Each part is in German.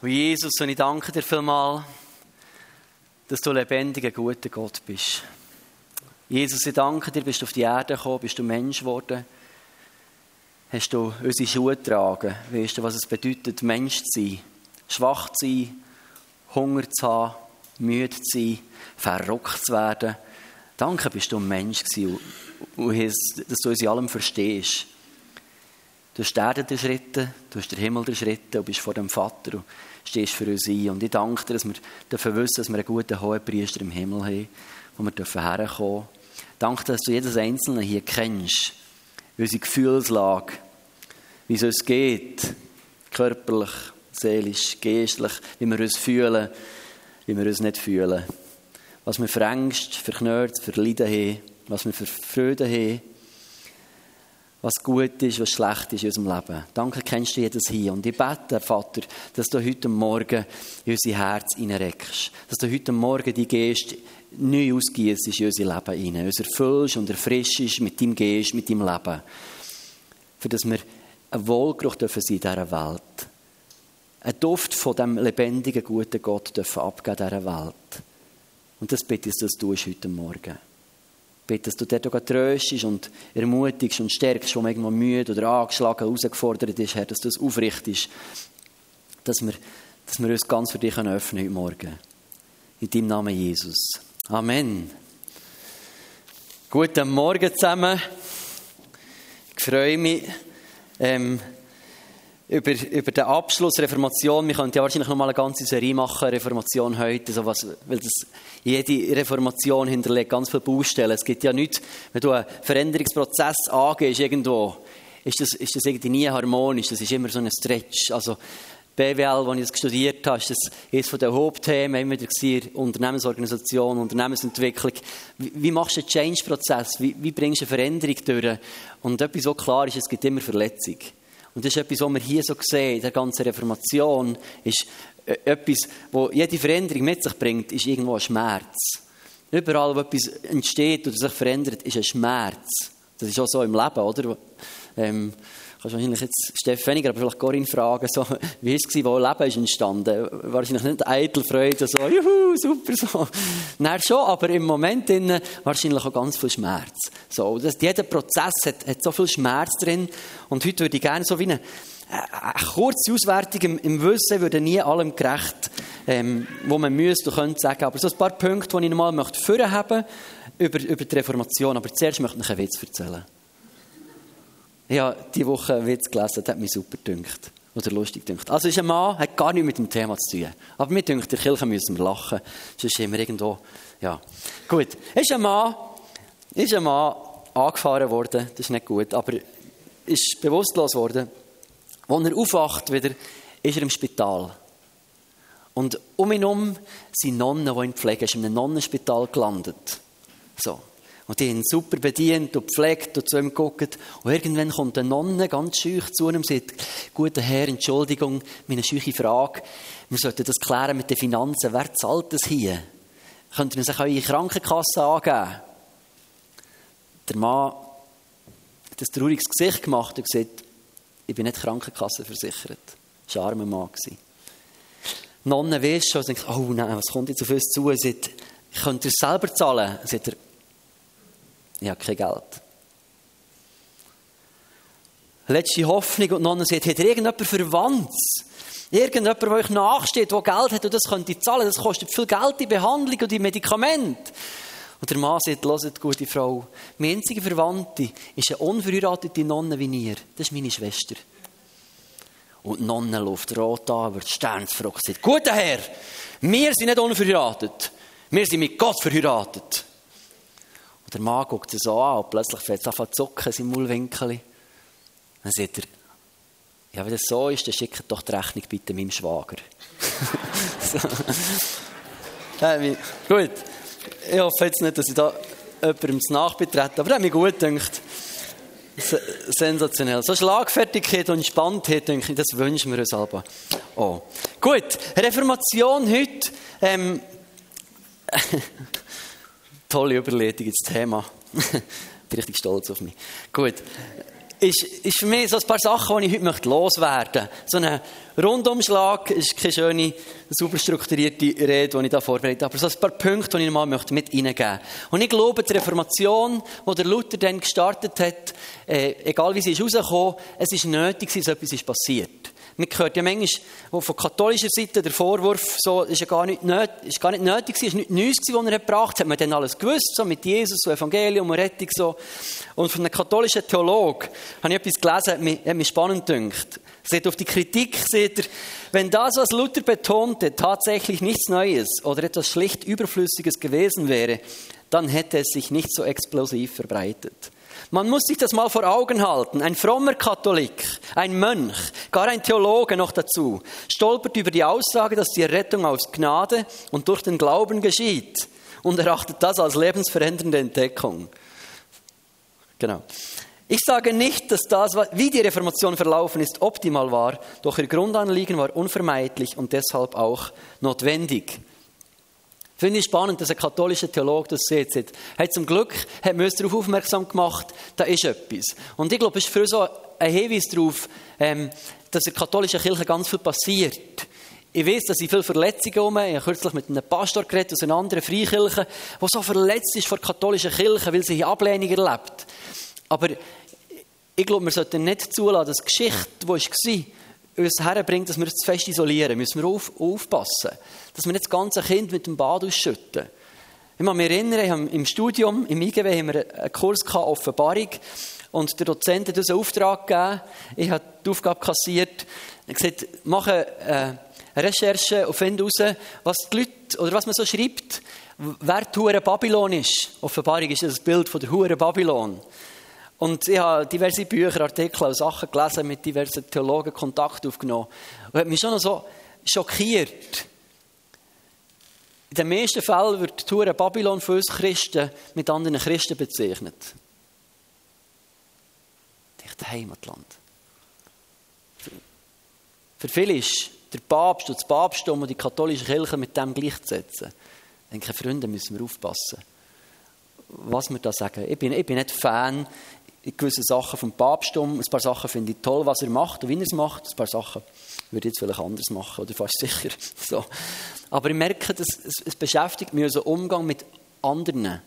Und Jesus, und ich danke dir vielmal, dass du lebendiger, guter Gott bist. Jesus, ich danke dir, bist du auf die Erde gekommen, bist du Mensch geworden, hast du unsere Schuhe getragen, weißt du, was es bedeutet, Mensch zu sein, schwach zu sein, Hunger zu haben, müde zu sein, verrockt zu werden. Danke, bist du Mensch gewesen und dass du uns in allem verstehst. Du hast die Erde durchschritten, du hast den Himmel durchschritten und bist vor dem Vater und stehst für uns ein. Und ich danke dir, dass wir dürfen wissen, dass wir einen guten Hohenpriester im Himmel haben, wo wir dürfen herkommen. Danke, dass du jedes Einzelne hier kennst. Unsere Gefühlslage, wie es uns geht, körperlich, seelisch, geistlich, wie wir uns fühlen, wie wir uns nicht fühlen. Was wir für Ängste, für Knörz, für Leiden haben, was wir für Freude haben was gut ist, was schlecht ist in unserem Leben. Danke, kennst du jedes hier. Und ich bete, Vater, dass du heute Morgen in unser Herz hineinreckst. Dass du heute Morgen die Geist neu ausgießt in unser Leben hinein. Uns erfüllst und erfrischst mit deinem Geist, mit deinem Leben. Für dass wir ein Wohlgeruch dürfen sein in dieser Welt. Ein Duft von dem lebendigen, guten Gott dürfen abgeben in dieser Welt. Und das bitte ich, dass du heute Morgen bitte, dass du dort auch tröstest und ermutigst und stärkst, wo man irgendwo müde oder angeschlagen, herausgefordert ist, Herr, dass du es aufrichtest, dass wir, dass wir uns ganz für dich öffnen heute Morgen. In deinem Namen Jesus. Amen. Guten Morgen zusammen. Ich freue mich, ähm, über, über den Abschluss Reformation. Wir könnten ja wahrscheinlich noch mal eine ganze Serie machen, Reformation heute, so was, weil das, jede Reformation hinterlegt ganz viele Baustellen. Es gibt ja nichts, wenn du einen Veränderungsprozess angehst irgendwo, ist das, ist das irgendwie nie harmonisch, das ist immer so ein Stretch. Also, BWL, als ich das studiert habe, ist das eines der Hauptthemen immer wieder Unternehmensorganisation, Unternehmensentwicklung. Wie, wie machst du einen Change-Prozess? Wie, wie bringst du eine Veränderung durch? Und etwas so klar ist, es gibt immer Verletzung. Und das ist etwas, was wir hier so sehen, in der ganzen Reformation, ist äh, etwas, wo jede Veränderung mit sich bringt, ist irgendwo ein Schmerz. Überall, wo etwas entsteht oder sich verändert, ist ein Schmerz. Das ist auch so im Leben, oder? Ähm, kannst wahrscheinlich jetzt Steff weniger, aber vielleicht Corinne fragen, so, wie ist es wo Leben ist entstanden? Wahrscheinlich nicht eitel Freude, so, juhu, super, so. Nein, schon, aber im Moment innen wahrscheinlich auch ganz viel Schmerz. So, das, jeder Prozess hat, hat so viel Schmerz drin und heute würde ich gerne so wie eine, eine kurze Auswertung im, im Wissen würde nie allem gerecht, ähm, wo man müsste, könnte sagen, aber so ein paar Punkte, die ich nochmal möchte führen haben über, über die Reformation, aber zuerst möchte ich einen Witz erzählen. Ich habe diese Woche einen Witz gelesen, der hat mich super gedünkt. Oder lustig gedünkt. Also ist ein Mann, hat gar nichts mit dem Thema zu tun. Aber mir dünkt, der Kirche müssen wir lachen. Sonst wir irgendwo, ja. Gut. Ist ein Mann, ist ein Mann angefahren worden, das ist nicht gut, aber ist bewusstlos worden. Als er aufwacht wieder, ist er im Spital. Und um ihn herum sind Nonnen, die ihn pflegen. Er ist in einem Nonnenspital gelandet. So. Und die ihn super bedient und gepflegt und zu ihm geguckt. Und irgendwann kommt eine Nonne ganz schüch zu ihm und sagt, guter Herr, Entschuldigung, meine schüche Frage. Wir sollten das klären mit den Finanzen. Wer zahlt das hier? Könnt ihr sich eure Krankenkasse angeben? Der Mann hat ein trauriges Gesicht gemacht und gesagt, ich bin nicht krankenkassenversichert. Das war ein armer Mann. Nonne weiß schon, und denkt, oh nein, was kommt jetzt auf uns zu? Er sagt, könnt ihr es selber zahlen? Sagt ich habe kein Geld. Letzte Hoffnung und Nonne sagt, hat irgendjemand verwandt? Irgendjemand, der euch nachsteht, der Geld hat und das könnt ihr zahlen, das kostet viel Geld, die Behandlung und die Medikamente. Und der Mann sagt, hört, gute Frau, meine einzige Verwandte ist eine unverheiratete Nonne wie ihr. Das ist meine Schwester. Und die Nonne läuft rot an, wird sternsfroh und sagt, guter Herr, wir sind nicht unverheiratet. Wir sind mit Gott verheiratet. Und der Mann guckt es so an und plötzlich fängt es an zu zucken, sein Maulwinkel. Dann sagt er, ja, wenn das so ist, dann schickt doch die Rechnung bitte meinem Schwager. gut. Ich hoffe jetzt nicht, dass ich da jemandem zu nachbetrete, aber das hat mich gut gedacht. Sensationell. So Schlagfertigkeit und Entspanntheit, denke ich, das wünschen wir uns aber. Oh. Gut, Reformation heute. Ähm, Tolle Überleitung ins Thema. Bin richtig stolz auf mich. Gut. ist, ist für mich so ein paar Sachen, die ich heute loswerden möchte. So ein Rundumschlag ist keine schöne, super strukturierte Rede, die ich da vorbereite, aber so ein paar Punkte, die ich mal mit reingeben möchte. Und ich glaube, die Reformation, die der Luther dann gestartet hat, äh, egal wie sie ist rausgekommen, es ist nötig, dass etwas ist passiert. Man hört ja manchmal von katholischer Seite der Vorwurf, so, ist ja gar nicht, nöt, ist gar nicht nötig gewesen, ist nicht Neues gewesen, was er gebracht hat. Hat man dann alles gewusst, so mit Jesus, so Evangelium und Rettung, so. Und von einem katholischen Theologen habe ich etwas gelesen, hat mich, hat mich spannend gedacht. Seht auf die Kritik, seht ihr, wenn das, was Luther betonte, tatsächlich nichts Neues oder etwas schlicht Überflüssiges gewesen wäre, dann hätte es sich nicht so explosiv verbreitet. Man muss sich das mal vor Augen halten. Ein frommer Katholik, ein Mönch, gar ein Theologe noch dazu, stolpert über die Aussage, dass die Rettung aus Gnade und durch den Glauben geschieht und erachtet das als lebensverändernde Entdeckung. Genau. Ich sage nicht, dass das, wie die Reformation verlaufen ist, optimal war, doch ihr Grundanliegen war unvermeidlich und deshalb auch notwendig. Finde ich spannend, dass ein katholischer Theologe das sieht. Hat zum Glück hat mir darauf aufmerksam gemacht, da ist etwas. Und ich glaube, es ist für so ein Hinweis darauf, ähm, dass in der katholischen Kirche ganz viel passiert. Ich weiß, dass ich viele Verletzungen habe. Ich habe kürzlich mit einem Pastor geredet aus einer anderen Freikirche, der so verletzt ist vor der katholischen Kirche, weil sie hier Ablehnung erlebt. Aber ich glaube, wir sollten nicht zulassen, dass die Geschichte, die war, uns herbringt, dass wir es zu fest isolieren. Müssen wir auf, aufpassen, dass wir nicht das ganze Kind mit dem Bad ausschütten. Ich kann mich erinnern, im Studium, im IGW, haben wir einen Kurs gehabt, Offenbarung. Und der Dozent hat uns einen Auftrag gegeben. Ich habe die Aufgabe kassiert. Er hat gesagt, mache äh, eine Recherche und finde heraus, was die Leute, oder was man so schreibt, wer die Hure Babylon ist. Offenbarung ist das Bild von der Hure Babylon. Und ich habe diverse Bücher, Artikel und Sachen gelesen, mit diversen Theologen Kontakt aufgenommen. Und hat mich schon noch so schockiert. In den meisten Fällen wird die Tour Babylon für uns Christen mit anderen Christen bezeichnet. Echt Heimatland. Für viele ist der Papst und das Papsttum und die katholische Kirche mit dem gleichzusetzen. Ich denke, Freunde, müssen wir aufpassen, was wir da sagen. Ich bin, ich bin nicht Fan in gewissen Sachen vom Papsttum. Ein paar Sachen finde ich toll, was er macht und wie er es macht. Ein paar Sachen würde ich jetzt vielleicht anders machen, oder fast sicher. So. Aber ich merke, dass es, es beschäftigt mich so Umgang mit anderen.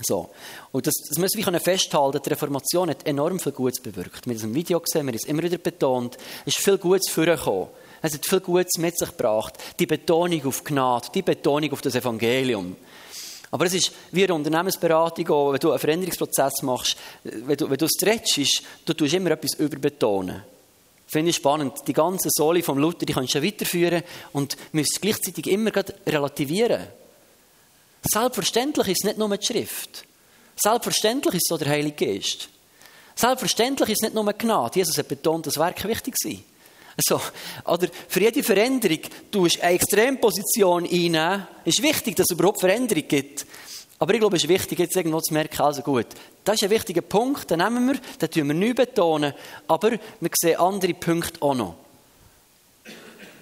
So. Und das, das müssen wir festhalten. Die Reformation hat enorm viel Gutes bewirkt. Es im Video gesehen, wir haben es immer wieder betont. Es ist viel Gutes vorgekommen. Es hat viel Gutes mit sich gebracht. Die Betonung auf Gnade, die Betonung auf das Evangelium. Aber es ist wie eine Unternehmensberatung auch, wenn du einen Veränderungsprozess machst, wenn du, wenn du stretchst, du tust immer etwas überbetonen. Finde ich spannend. Die ganze Soli vom Luther, die kannst du weiterführen und musst gleichzeitig immer relativieren. Selbstverständlich ist es nicht nur die Schrift. Selbstverständlich ist es so der Heilige Geist. Selbstverständlich ist es nicht nur Gnade. Jesus hat betont, das Werk wichtig sei. Also, oder für jede Veränderung tust eine Extremposition einnehmen. Es ist wichtig, dass es überhaupt Veränderung gibt. Aber ich glaube, es ist wichtig, jetzt irgendwo zu merken, also gut, das ist ein wichtiger Punkt, den nehmen wir, den tun wir nicht betonen, aber wir sehen andere Punkte auch noch.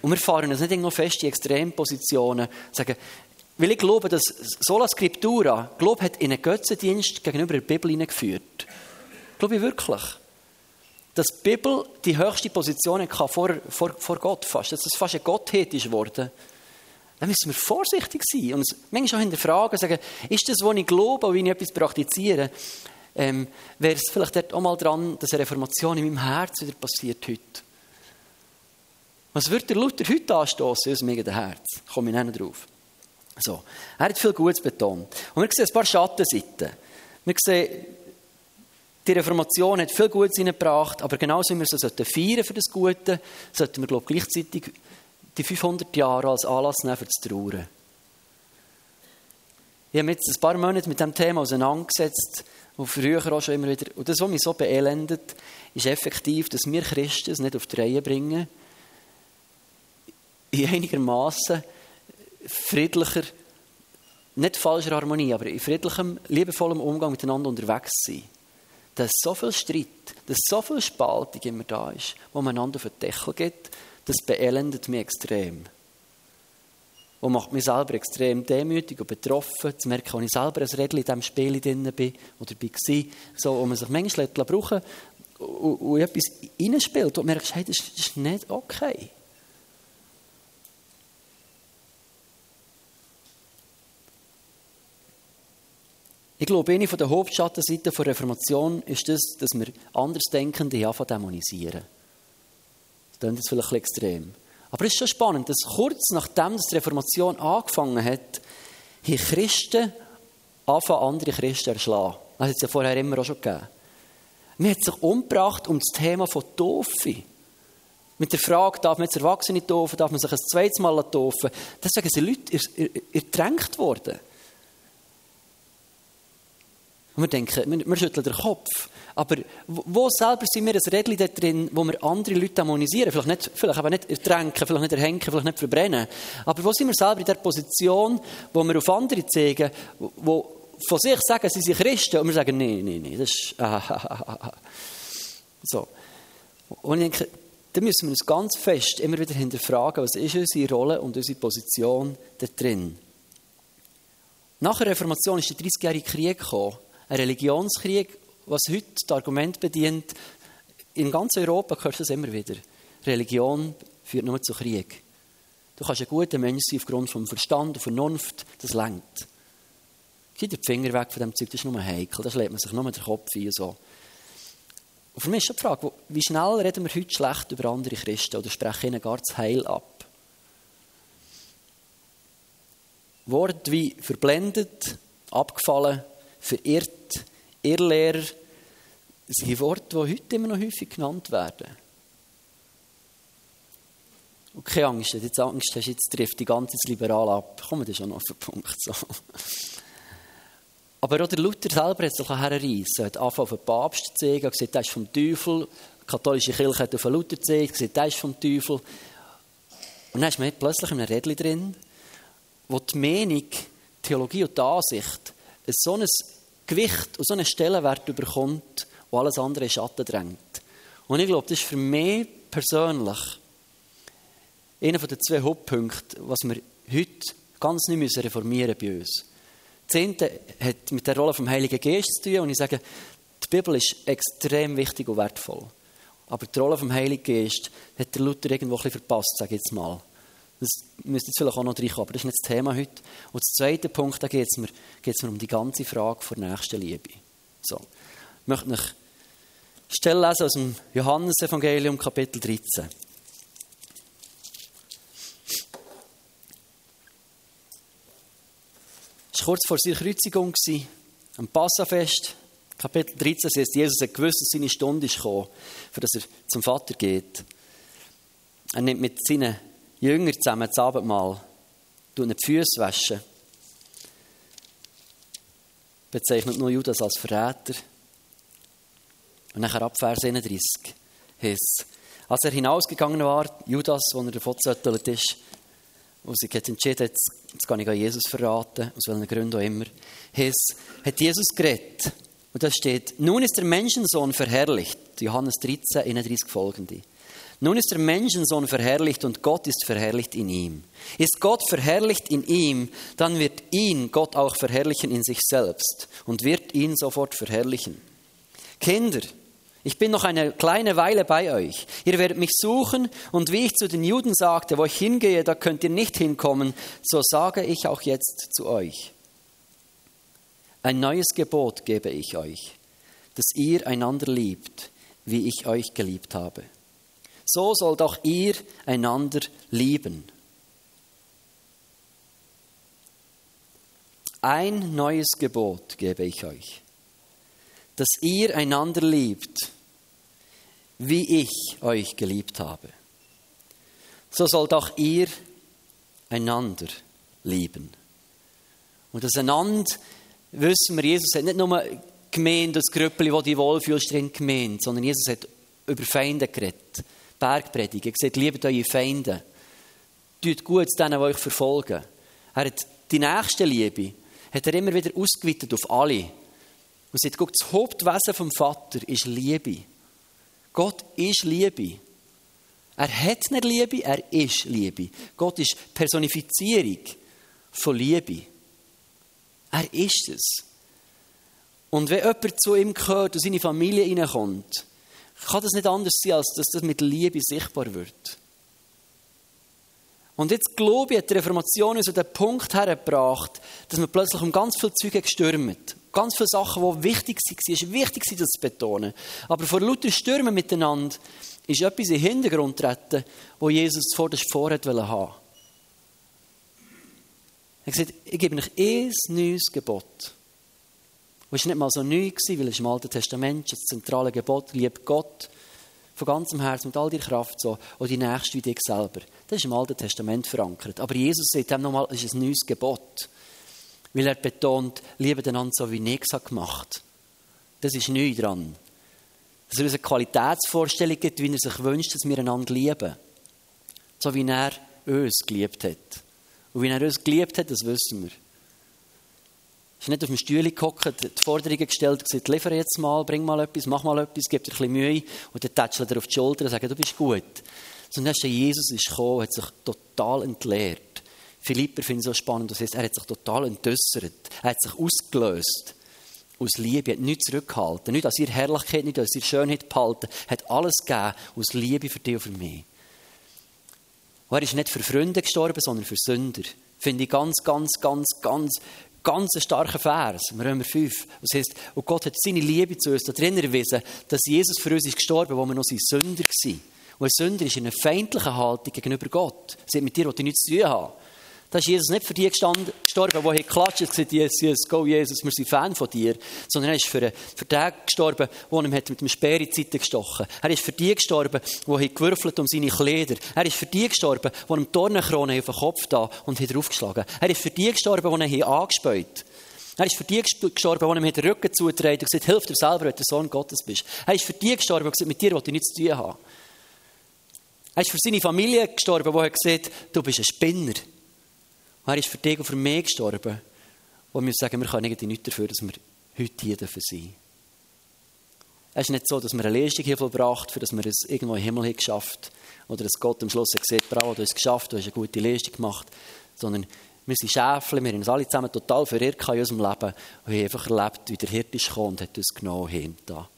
Und wir fahren uns nicht irgendwo fest in Extrempositionen, sagen, weil ich glaube, dass Sola Scriptura, Glaube hat in einen Götzendienst gegenüber der Bibel hineingeführt. Glaube ich wirklich dass die Bibel die höchste Position hatte vor, vor, vor Gott fast, dass es fast eine Gottheit ist geworden. Dann müssen wir vorsichtig sein und uns manchmal auch hinterfragen, sagen, ist das, was ich glaube, wie ich etwas praktiziere, ähm, wäre es vielleicht dort auch mal dran, dass eine Reformation in meinem Herz wieder passiert heute. Was wird der Luther heute anstoßen aus meinem Herz? Komme ich nicht drauf. So. Er hat viel Gutes betont. Und wir sehen ein paar Schattenseiten. Wir sehen die Reformation hat viel Gutes hineingebracht, aber genauso wie wir so feiern für das Gute, sollten wir, glaube ich, gleichzeitig die 500 Jahre als Anlass nehmen, für zu trauern. Ich habe mich jetzt ein paar Monate mit diesem Thema auseinandergesetzt und früher auch schon immer wieder. Und das, was mich so beelendet, ist effektiv, dass wir Christen es nicht auf die Reihe bringen, in einigermaßen friedlicher, nicht falscher Harmonie, aber in friedlichem, liebevollem Umgang miteinander unterwegs sind dass so viel Streit, dass so viel Spaltung immer da ist, wo man einander auf den Deckel geht, das beelendet mich extrem. Und macht mich selber extrem demütig und betroffen, zu merken, wenn ich selber ein Rädchen in diesem Spiel drin bin oder war, so, wo man sich manchmal brauchen und, und etwas reinspielt, du merkst, hey, das ist nicht okay. Ich glaube, eine der Hauptschattenseiten der Reformation ist das, dass wir Andersdenkende ja dämonisieren. Das klingt jetzt vielleicht ein extrem. Aber es ist schon spannend, dass kurz nachdem die Reformation angefangen hat, haben Christen anfangen, andere Christen erschlagen. Das hat es ja vorher immer auch schon gegeben. Man hat sich umgebracht um das Thema von Taufe. Mit der Frage, darf man jetzt Erwachsene taufen, darf man sich ein zweites Mal taufen? Deswegen sind Leute ertränkt worden. Und wir denken, wir, wir schütteln den Kopf. Aber wo selber sind wir ein Rädchen da drin, wo wir andere Leute dämonisieren? Vielleicht, nicht, vielleicht aber nicht ertränken, vielleicht nicht erhängen, vielleicht nicht verbrennen. Aber wo sind wir selber in der Position, wo wir auf andere zeigen, wo von sich sagen, sie sind Christen, und wir sagen, nein, nein, nein, das ist... Ah, ah, ah, so. Und ich denke, da müssen wir uns ganz fest immer wieder hinterfragen, was ist unsere Rolle und unsere Position da drin. Nach der Reformation ist der 30-jährige Krieg gekommen ein Religionskrieg, was heute das Argument bedient, in ganz Europa hörst du das immer wieder. Religion führt nur zu Krieg. Du kannst ein guter Mensch sein aufgrund vom Verstand und Vernunft, das lenkt. Gib dir Finger weg von dem Zeug, das ist nur heikel, das lädt man sich nur den Kopf ein so. Und für mich ist die Frage, wie schnell reden wir heute schlecht über andere Christen oder sprechen ihnen gar das Heil ab? Worte wie verblendet, abgefallen, verirrt, Irrlehrer, sind Worte, die heute immer noch häufig genannt werden. Und keine Angst, jetzt Angst hast, jetzt trifft die ganze Liberal ab. Kommen wir schon noch auf den Punkt. So. Aber auch der Luther selber hat sich herreissen, hat angefangen auf den Papst zu zeigen, gesagt, das ist vom Teufel. Die katholische Kirche hat auf den Luther gezeigt, gesagt, das ist vom Teufel. Und dann ist man plötzlich in einem Rädchen drin, wo die Meinung, die Theologie und die Ansicht so ein Gewicht und so einen Stellenwert bekommt, wo alles andere in Schatten drängt. Und ich glaube, das ist für mich persönlich einer der zwei Hauptpunkte, was wir heute ganz nicht reformieren müssen bei uns. Eine hat mit der Rolle vom Heiligen Geist zu tun und ich sage, die Bibel ist extrem wichtig und wertvoll. Aber die Rolle vom Heiligen Geist hat der Luther irgendwo ein bisschen verpasst, sage ich jetzt mal. Das müsste jetzt vielleicht auch noch reinkommen, aber das ist nicht das Thema heute. Und der zweite Punkt, da geht es mir, mir um die ganze Frage der nächsten Liebe. So. Ich möchte euch Stelle lesen aus dem Johannesevangelium, Kapitel 13. Es war kurz vor seiner Kreuzigung, am Passafest. Kapitel 13 heißt, Jesus hat gewusst, dass seine Stunde ist gekommen, für dass er zum Vater geht. Er nimmt mit seinen Jünger zusammen das Abendmahl, tun die Füße waschen. Bezeichnet nur Judas als Verräter. Und nachher ab Vers 31 heißt als er hinausgegangen war, Judas, wo er davon ist, wo sich hat entschieden jetzt, jetzt kann ich Jesus verraten, aus welchen Gründen auch immer, heißt, hat Jesus geredet. Und da steht, nun ist der Menschensohn verherrlicht. Johannes 13, 31 folgende. Nun ist der Menschensohn verherrlicht und Gott ist verherrlicht in ihm. Ist Gott verherrlicht in ihm, dann wird ihn Gott auch verherrlichen in sich selbst und wird ihn sofort verherrlichen. Kinder, ich bin noch eine kleine Weile bei euch. Ihr werdet mich suchen und wie ich zu den Juden sagte, wo ich hingehe, da könnt ihr nicht hinkommen, so sage ich auch jetzt zu euch. Ein neues Gebot gebe ich euch, dass ihr einander liebt, wie ich euch geliebt habe so sollt auch ihr einander lieben. Ein neues Gebot gebe ich euch, dass ihr einander liebt, wie ich euch geliebt habe. So sollt auch ihr einander lieben. Und das einander, wissen wir, Jesus hat nicht nur gemeint, das Grüppeli, wo die wohlfühlst, drin gemeint, sondern Jesus hat über Feinde geredet. Bergpredigt. Er sagt, liebt eure Feinde. Tut gut denen, die euch verfolgen. Er hat die nächste Liebe hat er immer wieder ausgeweitet auf alle. Und sagt, guck, das Hauptwesen vom Vater ist Liebe. Gott ist Liebe. Er hat nicht Liebe, er ist Liebe. Gott ist Personifizierung von Liebe. Er ist es. Und wenn jemand zu ihm gehört und seine Familie hineinkommt, kann das nicht anders sein, als dass das mit Liebe sichtbar wird. Und jetzt, glaube ich, hat die Reformation uns an den Punkt hergebracht, dass man plötzlich um ganz viele Züge gestürmt. Ganz viele Sachen, die wichtig waren. Es war wichtig, das zu betonen. Aber vor lauter Stürmen miteinander ist etwas den Hintergrund getreten, wo Jesus zuvorderst vorhat haben Er hat gesagt, ich gebe euch ein neues Gebot. Das war nicht mal so neu, weil es im Alten Testament das zentrale Gebot, lieb Gott von ganzem Herzen, mit all deiner Kraft so, und die Nächste wie dich selber. Das ist im Alten Testament verankert. Aber Jesus sagt dem nochmal, es ist ein neues Gebot. Weil er betont, liebe einander so, wie ich es gemacht Das ist neu dran. Dass er uns eine Qualitätsvorstellung gibt, wie er sich wünscht, dass wir einander lieben. So wie er uns geliebt hat. Und wie er uns geliebt hat, das wissen wir. Ist nicht auf dem Stuhl gehockt, die Forderungen gestellt und gesagt, liefere jetzt mal, bring mal etwas, mach mal etwas, gib dir ein bisschen Mühe. Und dann tätschelt er auf die Schulter und sagt, du bist gut. Sondern Jesus ist gekommen, hat sich total entleert. Philipper finde ich so spannend, das heißt, er hat sich total entäussert. Er hat sich ausgelöst. Aus Liebe, hat nichts zurückgehalten. Nicht aus ihrer Herrlichkeit, nicht aus ihrer Schönheit behalten. Er hat alles gegeben aus Liebe für dich und für mich. Und er ist nicht für Freunde gestorben, sondern für Sünder. Finde ich ganz, ganz, ganz, ganz, ganz starker Vers, Römer 5. Das heißt, und Gott hat seine Liebe zu uns darin erwiesen, dass Jesus für uns ist gestorben, wo wir noch Sünder waren. Und ein Sünder ist in einer feindlichen Haltung gegenüber Gott. Sie hat mit dir, nichts zu tun haben. Da ist Jesus nicht für die gestorben, die geklatscht haben gesagt Jesus, go Jesus, wir sind Fan von dir. Sondern er ist für, für den gestorben, der ihm mit dem Speer in die Seite gestochen Er ist für die gestorben, die gewürfelt um seine Kleider. Er ist für die gestorben, die ihm Dornenkrone auf den Kopf da und hat draufgeschlagen. Er ist für die gestorben, die ihn angespäut er ist für die gestorben, die ihm den Rücken zugetragen und gesagt, hilf dir selber, wenn du Sohn Gottes bist. Er ist für die gestorben, die gesagt, mit dir will ich nichts zu tun haben. Er ist für seine Familie gestorben, die hat gesagt, du bist ein Spinner. Und er ist für dich und für mich gestorben. Und wir sagen, wir können irgendwie nichts dafür, dass wir heute hier sein dürfen. Es ist nicht so, dass wir eine Leistung hier vollbracht für dass wir es irgendwo im Himmel haben geschafft Oder dass Gott am Schluss sagt, bravo, du hast es geschafft, du hast eine gute Leistung gemacht. Sondern wir sind Schäfle, wir haben uns alle zusammen total verirrt in unserem Leben und haben einfach erlebt, wie der Hirte gekommen und hat uns genommen. Da.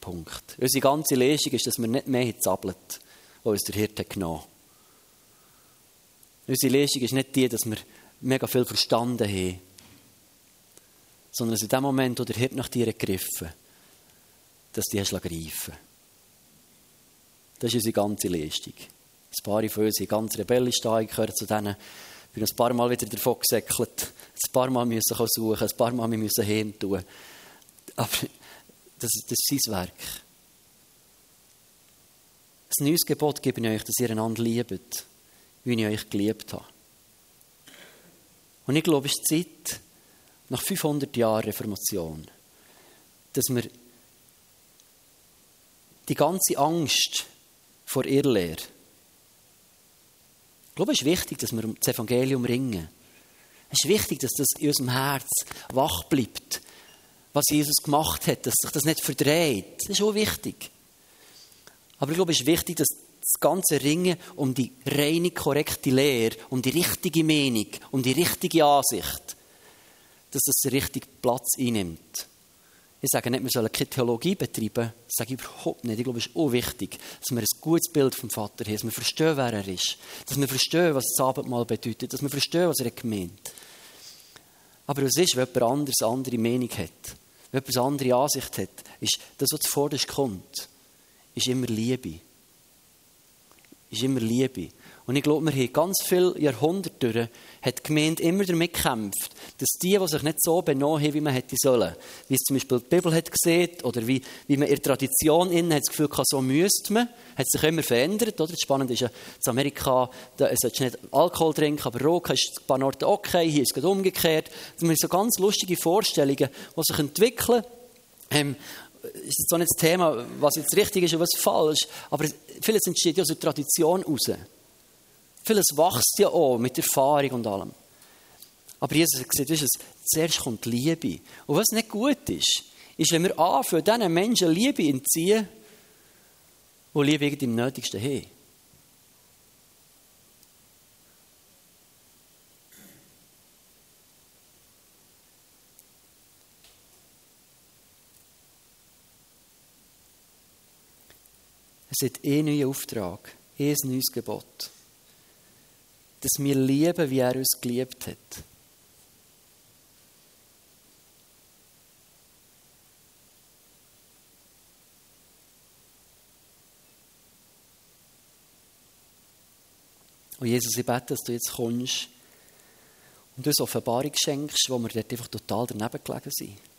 Punkt. Unsere ganze Leistung ist, dass wir nicht mehr zappelt, als uns der Hirte genommen hat. Unsere Leistung ist nicht die, dass wir mega viel verstanden haben, sondern dass in dem Moment, wo der Hirte nach dir gegriffen dass die hast greifen Das ist unsere ganze Leistung. Ein paar von uns sind ganz rebellisch da, ich gehöre zu denen, ich bin ein paar Mal wieder davon gesäckelt, ein paar Mal müssen suchen, ein paar Mal müssen hin tun. Aber das, das ist sein Werk. Ein neues Gebot gebe ich euch, dass ihr einander liebt wie ich euch geliebt habe. Und ich glaube, es ist Zeit, nach 500 Jahren Reformation, dass wir die ganze Angst vor Irrlehre, ich glaube, es ist wichtig, dass wir das Evangelium ringen. Es ist wichtig, dass das in unserem Herz wach bleibt, was Jesus gemacht hat, dass sich das nicht verdreht. Das ist auch wichtig. Aber ich glaube, es ist wichtig, dass das ganze Ringen um die reine, korrekte Lehre, um die richtige Meinung, um die richtige Ansicht, dass das den richtigen Platz einnimmt. Ich sage nicht, wir sollen keine Theologie betreiben. Das sage ich überhaupt nicht. Ich glaube, es ist auch wichtig, dass wir ein gutes Bild vom Vater haben, dass wir verstehen, wer er ist. Dass wir verstehen, was das Abendmahl bedeutet. Dass wir verstehen, was er gemeint Aber was ist, wenn jemand anderes eine andere Meinung hat? Wenn jemand eine andere Ansicht hat, ist das, was zuvorderst kommt, ist immer Liebe ist immer Liebe. Und ich glaube, wir haben ganz viele Jahrhunderte durch, hat die Gemeinde immer damit gekämpft, dass die, die sich nicht so benommen haben, wie man hätte sollen, wie es zum Beispiel die Bibel hat gesehen, oder wie, wie man in der Tradition innen hat das Gefühl hatte, so müsste man, hat sich immer verändert, oder? Das Spannende ist ja, in Amerika, da sollst du nicht Alkohol trinken, aber Rock ist ein paar Orte okay, hier ist es umgekehrt. Das sind so ganz lustige Vorstellungen, die sich entwickeln, ähm, ist jetzt auch nicht das Thema, was jetzt richtig ist und was falsch, aber vieles entsteht ja aus der Tradition heraus. Vieles wächst ja auch mit Erfahrung und allem. Aber Jesus hat gesagt, weißt zuerst kommt Liebe. Und was nicht gut ist, ist, wenn wir anfangen, diesen Menschen Liebe entziehen, die Liebe irgendwie im Nötigsten haben. Es hat eh neuen Auftrag, eh ein neues Gebot. Dass wir lieben, wie er uns geliebt hat. Und Jesus, ich bete, dass du jetzt kommst und uns Offenbarung schenkst, wo wir dort einfach total daneben gelegen sind.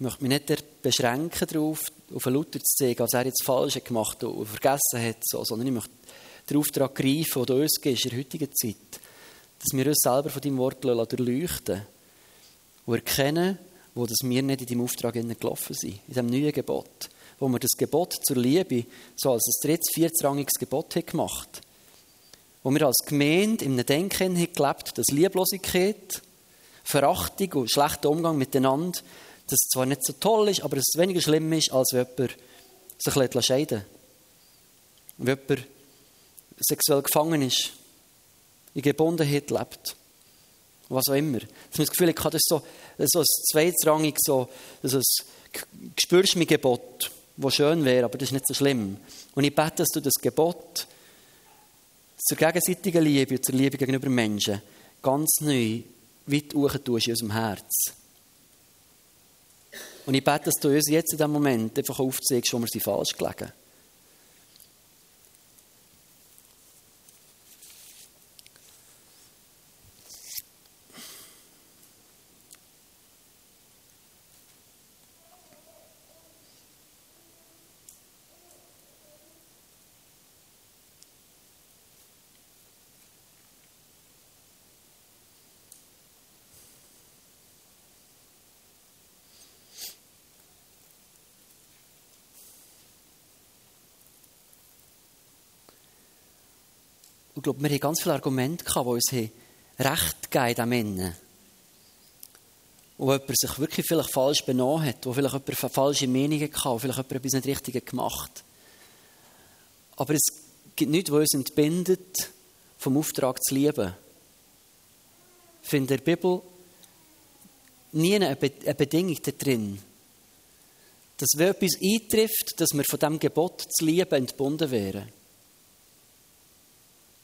Ich möchte mich nicht beschränken darauf, auf einen Luther zu zeigen, was er jetzt falsch hat gemacht und vergessen hat, so, sondern ich möchte den Auftrag greifen, du uns gibst in der heutigen Zeit, dass wir uns selber von deinem Wort durchleuchten und erkennen, wo das wir nicht in deinem Auftrag gelaufen sind, in diesem neuen Gebot, wo wir das Gebot zur Liebe so als ein drittes, viertrangiges Gebot haben gemacht wo wir als Gemeinde in einem Denken haben gelebt, dass Lieblosigkeit, Verachtung und schlechter Umgang miteinander das zwar nicht so toll ist, aber es weniger schlimm ist, als wenn jemand sich scheiden lässt. Wenn jemand sexuell gefangen ist, in Gebundenheit lebt. Was auch immer. Dass man das Gefühl hat, das ist so, so ein zweitrangig, so, so ein spürst mein Gebot, das schön wäre, aber das ist nicht so schlimm. Und ich bete, dass du das Gebot zur gegenseitigen Liebe und zur Liebe gegenüber Menschen ganz neu weit tust in unserem Herz. Und ich bete, dass du uns jetzt in diesem Moment einfach aufzeigst, wo wir sie falsch gelegen ich glaube, wir haben ganz viele Argumente gehabt, die uns Recht geben den Männern. Wo jemand sich wirklich vielleicht falsch benommen hat, wo vielleicht jemand falsche Meinungen hatte, wo vielleicht jemand etwas nicht richtig gemacht Aber es gibt nichts, was uns entbindet, vom Auftrag zu lieben. Ich finde in der Bibel nie eine, Bedingung da drin, dass wenn etwas eintrifft, dass wir von dem Gebot zu lieben entbunden wären.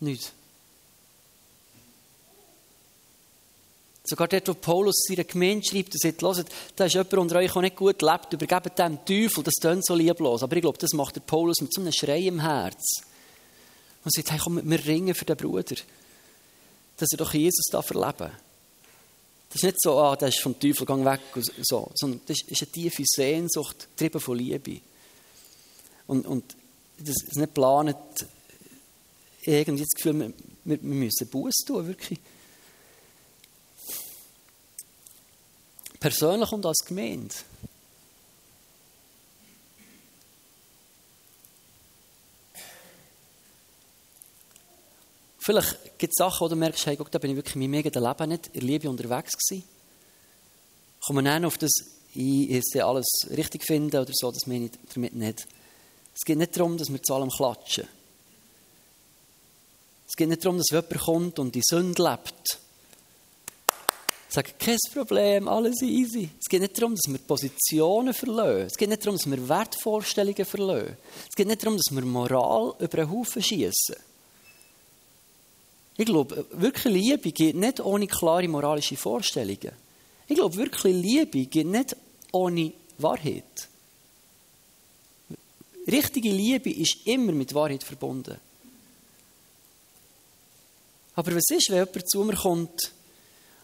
Nicht. Sogar dort, wo Paulus seiner Gemeinde schreibt, er sagt, hört, da ist jemand unter euch, der nicht gut lebt, übergebt dem Teufel, das tönt so lieblos. Aber ich glaube, das macht der Paulus mit so einem Schrei im Herz. Und sagt, hey, komm, wir ringen für den Bruder, dass er doch Jesus da verleben Das ist nicht so, ah, der ist vom Teufel, gang weg, und so, sondern das ist eine tiefe Sehnsucht, getrieben von Liebe. Und, und das ist nicht geplant, irgendwie das Gefühl, wir, wir müssen Buß tun, wirklich. Persönlich und als Gemeinde. Vielleicht gibt es Sachen, wo du merkst, hey, guck, da bin ich wirklich in meinem eigenen Leben nicht in Liebe unterwegs gewesen. Kommen wir dann auf das ein, jetzt alles richtig finden oder so, das meine ich damit nicht. Es geht nicht darum, dass wir zu allem klatschen. Es geht nicht darum, dass jemand kommt und die Sünde lebt. Sagt, kein Problem, alles easy. Es geht nicht darum, dass wir Positionen verlieren. Es geht nicht darum, dass wir Wertvorstellungen verlieren. Es geht nicht darum, dass wir Moral über einen Haufen schießen. Ich glaube, wirklich Liebe geht nicht ohne klare moralische Vorstellungen. Ich glaube, wirklich Liebe geht nicht ohne Wahrheit. Richtige Liebe ist immer mit Wahrheit verbunden. Aber was ist, wenn jemand zu mir kommt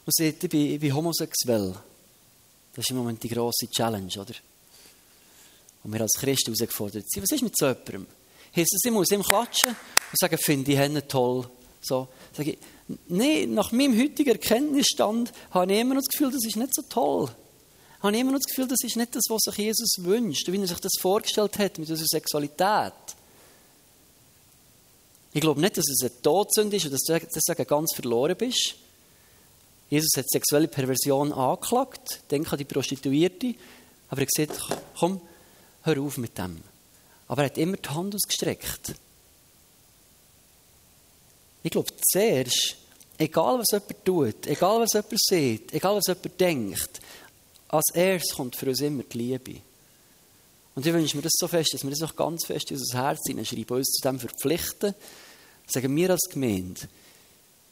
und sagt, ich bin, ich bin homosexuell? Das ist im Moment die grosse Challenge, oder? Und wir als Christen herausgefordert sind. Was ist mit so jemandem? Heißt es, ich muss ihm klatschen und sagen, finde ich ihn toll. So, sage ich, nein, nach meinem heutigen Erkenntnisstand habe ich immer noch das Gefühl, das ist nicht so toll. Habe ich immer noch das Gefühl, das ist nicht das, was sich Jesus wünscht, wie er sich das vorgestellt hat mit unserer Sexualität. Ich glaube nicht, dass es eine Todsünde ist und dass du deswegen ganz verloren bist. Jesus hat sexuelle Perversion angeklagt, denke an die Prostituierte, aber er hat gesagt, komm, hör auf mit dem. Aber er hat immer die Hand ausgestreckt. Ich glaube, zuerst, egal was jemand tut, egal was jemand sieht, egal was jemand denkt, als erstes kommt für uns immer die Liebe. Und ich wünsche mir das so fest, dass wir das noch ganz fest in unser Herz hineinschreiben, uns zu dem verpflichten, sagen wir als Gemeinde,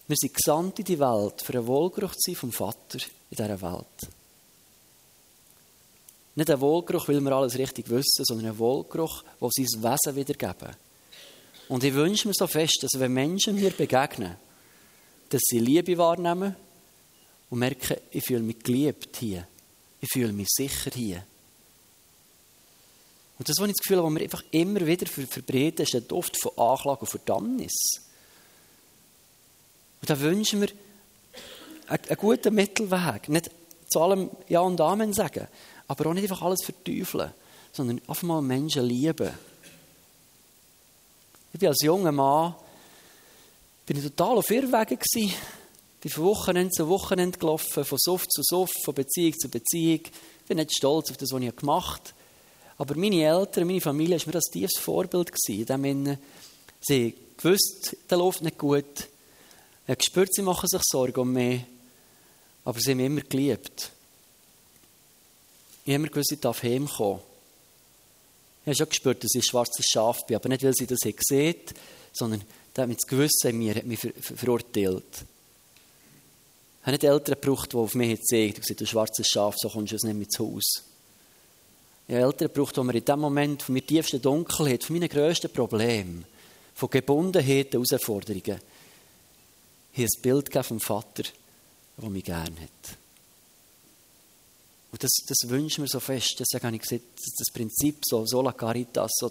wir sind gesandt in die Welt, für einen Wohlgeruch zu sein vom Vater in dieser Welt. Nicht ein Wohlgeruch, weil wir alles richtig wissen, sondern ein Wohlgeruch, der sein Wesen wiedergeben. Und ich wünsche mir so fest, dass wenn Menschen mir begegnen, dass sie Liebe wahrnehmen und merken, ich fühle mich geliebt hier. Ich fühle mich sicher hier. Und das, was ich das Gefühl habe, was wir einfach immer wieder verbreiten, ist der Duft von Anklage und Verdammnis. Und da wünschen wir einen guten Mittelweg. Nicht zu allem Ja und Amen sagen, aber auch nicht einfach alles verteufeln, sondern einfach mal Menschen lieben. Ich bin als junger Mann bin ich total auf Irrwegen gewesen. Bin von Wochenende zu Wochenende gelaufen, von Suff zu Suff, von Beziehung zu Beziehung. Ich bin nicht stolz auf das, was ich gemacht habe. Aber meine Eltern, meine Familie war mir das tiefes Vorbild. Gewesen. Sie gewusst, der läuft nicht gut. Ich gespürt, sie machen sich Sorgen um mich. Aber sie haben mich immer geliebt. Ich habe immer gewusst, ich darf heimkommen. Ich habe schon gespürt, dass ich ein schwarzes Schaf bin. Aber nicht, weil sie das gesehen sondern das Gewissen in mir hat mich ver ver verurteilt. Ich habe nicht Eltern gebraucht, die auf mich gezeigt haben, du schwarzes Schaf, so kommst du jetzt nicht mehr ins Haus. Ich habe Eltern gebraucht, die mir in dem Moment von meiner tiefsten Dunkelheit, von meinen grössten Problemen, von Gebundenheiten, Herausforderungen, hier ein Bild vom Vater, der mich gerne hat. Und das, das wünschen wir so fest. Deswegen habe ich gesagt, das Prinzip so, sola caritas, so,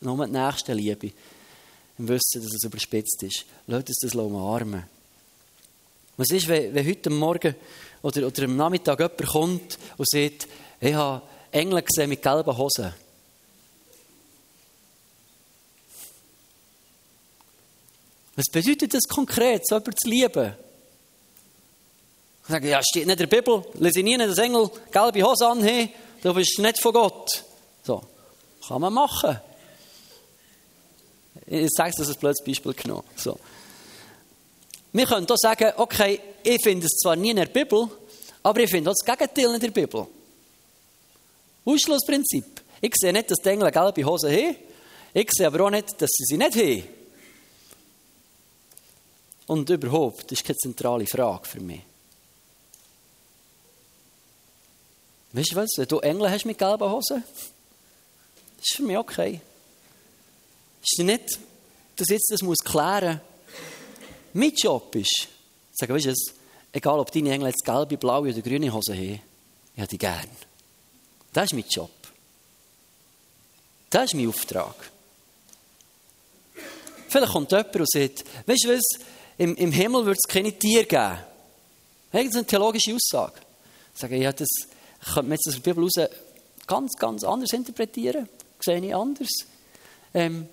nur die nächste Liebe, im Wissen, dass es überspitzt ist. Lasst uns das umarmen. Was ist, wenn, wenn heute Morgen oder, oder am Nachmittag jemand kommt und sagt, ich habe Engel gesehen mit gelben Hosen. Was bedeutet das konkret, so jemanden zu lieben? Ich sage, ja, steht nicht in der Bibel, lese nie, dass Engel gelbe Hosen anhaben, du bist nicht von Gott. So, kann man machen. Ich sage das als blödes Beispiel genommen. So. Wir können hier sagen, okay, ich finde es zwar nie in der Bibel, aber ich finde auch das Gegenteil in der Bibel. Ausschlussprinzip. Ich sehe nicht, dass die Engel gelbe Hosen haben. Ich sehe aber auch nicht, dass sie sie nicht haben. Und überhaupt, das ist keine zentrale Frage für mich. Weißt du was? Wenn du Engel hast mit gelben Hosen, das ist für mich okay. Ist nicht, dass jetzt das muss klären muss. Mein Job ist, sagen, weißt du, egal ob deine Engel jetzt gelbe, blaue oder grüne Hosen haben, ich habe die gern. Das ist mein Job. Das ist mein Auftrag. Vielleicht kommt jemand und sagt, weißt du was, im, im Himmel wird es keine Tiere geben. Ist eine theologische Aussage. Ich sage, ja, das könnte man jetzt aus der Bibel raus ganz, ganz anders interpretieren. Sehe ich anders. Ähm,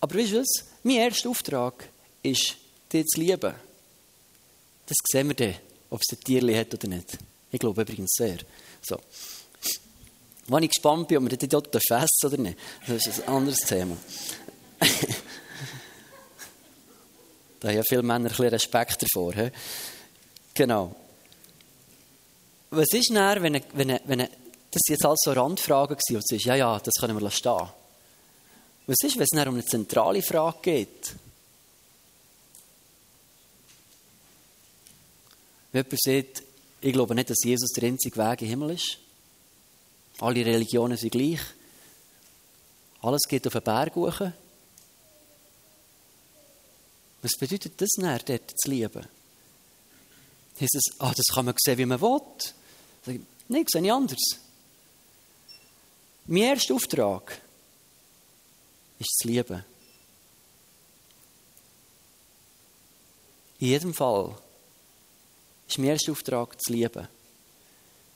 aber weißt du was? Mein erster Auftrag ist, dich zu lieben. Das sehen wir dann, ob es ein Tier hat oder nicht. Ich glaube übrigens sehr. So. Wenn ich gespannt bin, ob wir dort essen oder nicht, das ist ein anderes Thema. da haben ja viele Männer ein bisschen Respekt davor. He? Genau. Was ist dann, wenn, wenn, wenn das jetzt alles so Randfragen waren und sagst, ja, ja, das können wir stehen. Was ist, wenn es um eine zentrale Frage geht? Wenn jemand sagt, ich glaube nicht, dass Jesus der einzige Weg im Himmel ist. Alle Religionen sind gleich. Alles geht auf den Berg hoch. Was bedeutet das dann, dort zu lieben? Heißt es, ah, das kann man sehen, wie man will? Nein, sehe ich anders. Mein erster Auftrag ist zu lieben. In jedem Fall ist mein erster Auftrag zu lieben.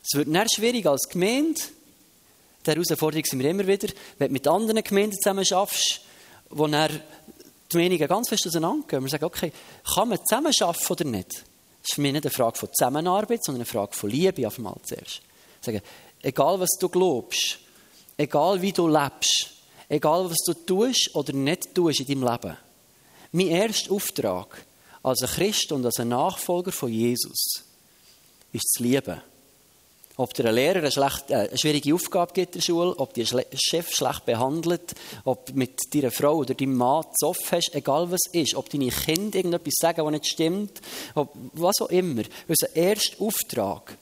Es wird nicht schwierig als Gemeinde. Die Herausforderung sind wir immer wieder, wenn du mit anderen Gemeinden zusammen schaffst, wo dann die Meinungen ganz fest auseinandergehen. Wir sagen, okay, kann man zusammen schaffen oder nicht? Das ist für mich nicht eine Frage von Zusammenarbeit, sondern eine Frage von Liebe auf einmal zuerst. Sagen, egal was du glaubst, egal wie du lebst, egal was du tust oder nicht tust in deinem Leben. Mein erster Auftrag als ein Christ und als ein Nachfolger von Jesus ist zu lieben. Ob der Lehrer eine, schlecht, äh, eine schwierige Aufgabe gibt in der Schule, ob der Chef schlecht behandelt, ob mit deiner Frau oder deinem Mann Zoff hast, egal was ist, ob deine Kinder irgendetwas sagen, was nicht stimmt, ob, was auch immer. Unser erster Auftrag,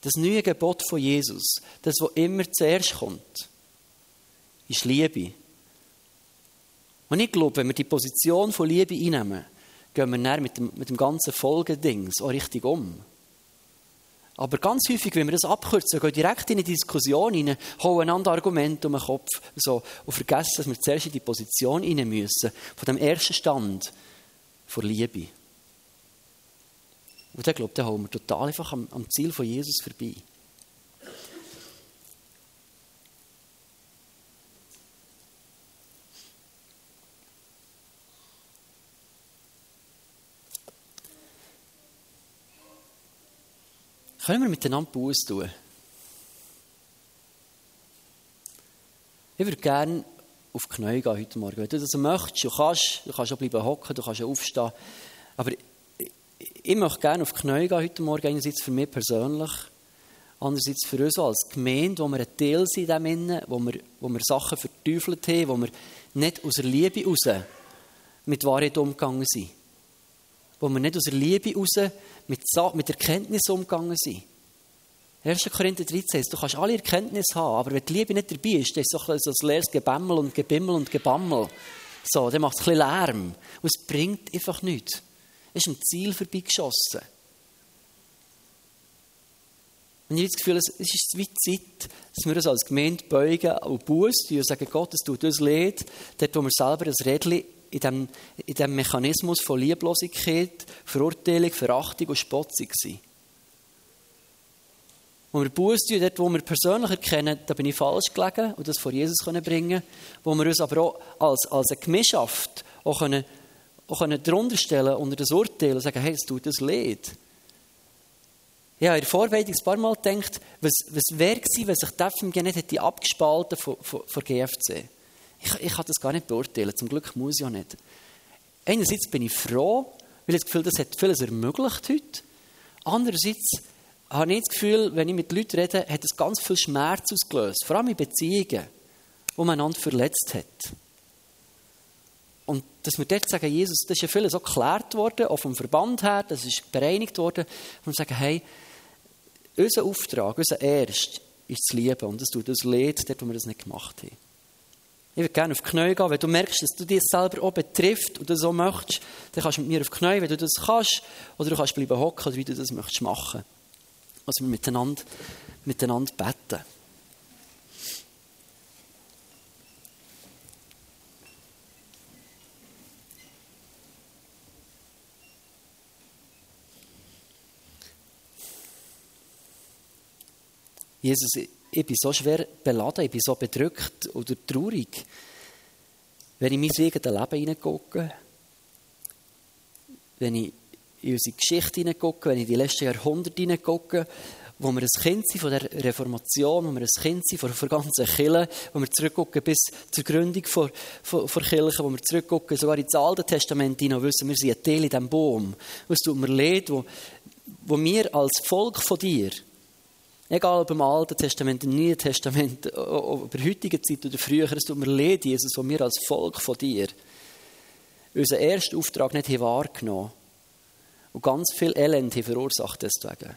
das neue Gebot von Jesus, das, was immer zuerst kommt, ist Liebe. Und ich glaube, wenn wir die Position von Liebe einnehmen, gehen wir dann mit dem, mit dem ganzen Folgending so richtig um. Aber ganz häufig, wenn wir das abkürzen, gehen direkt in eine Diskussion rein, holen einander Argumente um den Kopf so, und vergessen, dass wir zuerst in die Position rein müssen, von dem ersten Stand vor Liebe. Und dann, glaube dann holen wir total einfach am, am Ziel von Jesus vorbei. Können wir miteinander Buß tun? Ich würde gerne auf die Knie gehen heute Morgen. Wenn du das möchtest, du kannst, du kannst auch bleiben hocken, du kannst auch aufstehen. Aber ich, ich möchte gerne auf die Knie gehen heute Morgen, einerseits für mich persönlich, andererseits für uns als Gemeinde, wo wir ein Teil sind in dem wo wir, wo wir Sachen verteufelt haben, wo wir nicht aus der Liebe raus mit Wahrheit umgegangen sind. Wo wir nicht aus der Liebe raus mit, mit Erkenntnis umgegangen sind. 1. Korinther 13 du kannst alle Erkenntnis haben, aber wenn die Liebe nicht dabei ist, dann ist es so ein leeres Gebämmel und Gebimmel und Gebammel. So, dann macht es ein bisschen Lärm. Und es bringt einfach nichts. Es ist ein Ziel vorbeigeschossen. Und ich habe das Gefühl, es ist wie Zeit, dass wir uns als Gemeinde beugen und bußen und sagen, Gott, es tut uns leid, dort, wo wir selber ein Rädchen in dem, in dem Mechanismus von Lieblosigkeit, Verurteilung, Verachtung und Spotzung sind. Wo wir Buße tun, dort, wo wir persönlich erkennen, da bin ich falsch gelegen und das vor Jesus können bringen Wo wir uns aber auch als, als eine Gemeinschaft auch, können, auch können drunter stellen unter das Urteil und sagen, hey, es tut uns leid. Ja, in der Vorbereitung ein paar Mal gedacht, was, was wäre gewesen, wenn sich die FMG nicht hätte abgespalten von, von, von GFC. Ich, ich kann das gar nicht beurteilen. Zum Glück muss ich ja nicht. Einerseits bin ich froh, weil ich das Gefühl das hat vieles ermöglicht heute. Andererseits habe ich das Gefühl, wenn ich mit Leuten rede, hat es ganz viel Schmerz ausgelöst. Vor allem in Beziehungen, wo man einander verletzt hat. Und dass wir dort sagen, Jesus, das ist ja vieles so geklärt worden, auch vom Verband her, das ist bereinigt worden. Und wir sagen, hey, unser Auftrag, unser Erst ist zu lieben. Und es tut uns leid, dort, wo wir das nicht gemacht haben. Ich würde gerne auf die Knie gehen. Wenn du merkst, dass du dich selber auch betrifft und das so möchtest, dann kannst du mit mir auf die Knie, wenn du das kannst. Oder du kannst bleiben hocken, wie du das möchtest machen. Also wir miteinander, miteinander beten. Jesus, ich bin so schwer beladen, ich bin so bedrückt oder traurig. Wenn ich in mein eigenes Leben hineingucke, wenn ich in unsere Geschichte hineingucke, wenn ich in die letzten Jahrhunderte hineingucke, wo wir ein Kind sind von der Reformation, wo wir ein Kind sind von der ganzen Kirche, wo wir zurückgucken bis zur Gründung von, von, von Kirche, wo wir zurückgucken sogar ins Alte Testament hinein wissen, wir sind ein Teil in diesem Baum. Es tut mir leid, wo, wo wir als Volk von dir Egal ob im Alten Testament, im Neuen Testament, ob in der heutigen Zeit oder früher, es tut mir leid, Jesus, wo wir als Volk von dir unseren ersten Auftrag nicht wahrgenommen haben. Und ganz viel Elend haben verursacht deswegen.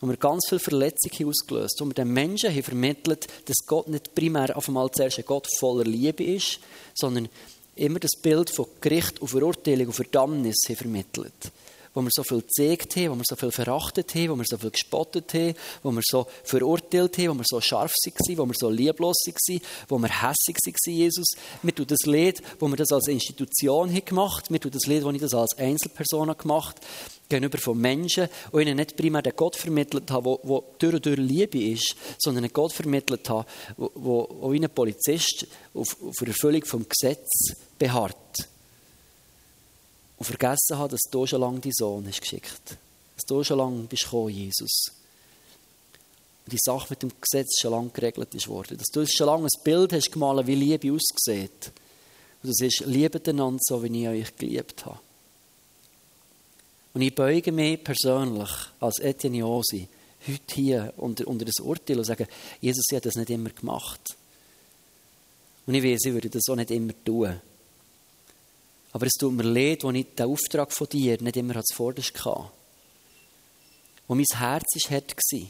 Und wir ganz viel Verletzung haben ausgelöst, und wir den Menschen haben vermittelt, dass Gott nicht primär auf einmal zuerst ein Gott voller Liebe ist, sondern immer das Bild von Gericht und Verurteilung und Verdammnis haben vermittelt wo wir so viel gezeigt haben, wo wir so viel verachtet haben, wo wir so viel gespottet haben, wo wir so verurteilt haben, wo wir so scharf waren, wo wir so lieblos waren, wo wir hässig waren, Jesus. Mir tut das Lied, wo wir das als Institution haben gemacht, mir tut das Lied, wo ich das als Einzelperson gemacht gegenüber von Menschen und ihnen nicht primär den Gott vermittelt habe, wo durch und durch Liebe ist, sondern einen Gott vermittelt habe, wo wie ein Polizist auf, auf Erfüllung vom Gesetz beharrt und vergessen habe, dass du schon lange deinen Sohn hast geschickt. Dass du schon lange bist gekommen, Jesus. Und die Sache mit dem Gesetz schon lange geregelt ist worden. Dass du schon lange ein Bild hast gemalt, wie Liebe aussieht. Und das ist, liebet einander so, wie ich euch geliebt habe. Und ich beuge mich persönlich als Etienne Osi heute hier unter, unter das Urteil und sagen, Jesus hat das nicht immer gemacht. Und ich weiß, ich würde das auch nicht immer tun. Aber es tut mir leid, wo ich den Auftrag von dir nicht immer zuvorderst hatte. Wo mein Herz ist hart war.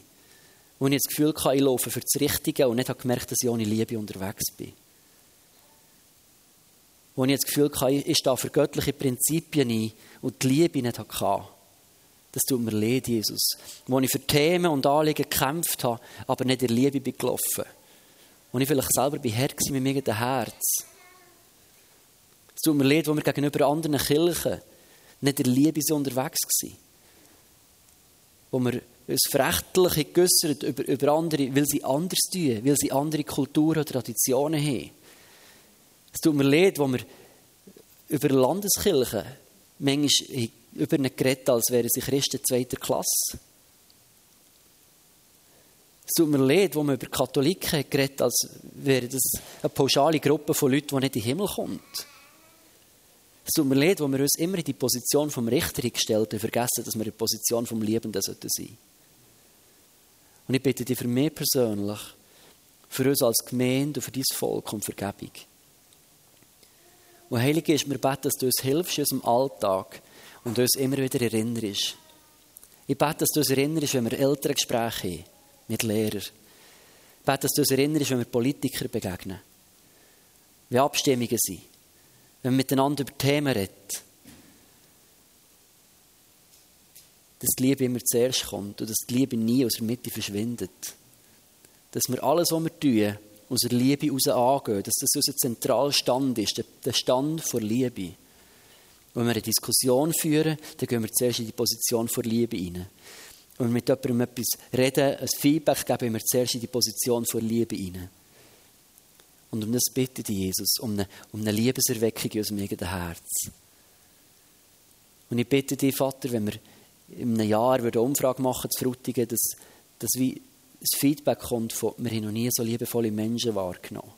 Wo ich das Gefühl hatte, ich laufe für das Richtige und nicht gemerkt, dass ich ohne Liebe unterwegs bin. Wo ich das Gefühl hatte, ich stehe für göttliche Prinzipien ein und die Liebe nicht hatte. Das tut mir leid, Jesus. Wo ich für Themen und Anliegen gekämpft habe, aber nicht in Liebe bin gelaufen. Ich vielleicht selber bin hart mit mir in Herz. Tut mir leid, wo wir gegenüber anderen Kirchen nicht in Liebe so unterwegs waren. Wo wir uns verächtlich geäussert über, über andere, weil sie anders tun, weil sie andere Kulturen und Traditionen haben. Es tut mir leid, wo wir über Landeskirchen manchmal über ihn geredet, als wären sie Christen zweiter Klasse. Es tut mir leid, wo man über Katholiken geredet als wäre das eine pauschale Gruppe von Leuten, die nicht in den Himmel kommt. Es tut mir leid, wo wir uns immer in die Position vom Richter gestellt haben, vergessen, dass wir in die Position vom Liebenden sein sollten. Und ich bitte dich für mich persönlich, für uns als Gemeinde und für dein Volk um Vergebung. Und Heilige ist mir beten, dass du uns hilfst in unserem Alltag, und uns immer wieder erinnerst. Ich bete, dass du uns erinnerst, wenn wir Elterngespräche haben mit Lehrern. Ich bete, dass du uns erinnerst, wenn wir Politiker begegnen. Wie Abstimmungen sind. Wenn wir miteinander über Themen reden. Dass die Liebe immer zuerst kommt und dass die Liebe nie aus der Mitte verschwindet. Dass wir alles, was wir tun, aus der Liebe heraus angehen. Dass das unser zentraler Stand ist, der Stand vor Liebe. Wenn wir eine Diskussion führen, dann gehen wir zuerst in die Position vor Liebe rein. Wenn wir mit jemandem etwas reden, ein Feedback geben, gehen wir zuerst in die Position vor Liebe rein. Und um das bitte ich Jesus, um eine, um eine Liebeserweckung in unserem eigenen Herz. Und ich bitte dich, Vater, wenn wir in einem Jahr eine Umfrage machen zu Frutigen, dass, dass wie das Feedback kommt von, wir haben noch nie so liebevolle Menschen wahrgenommen.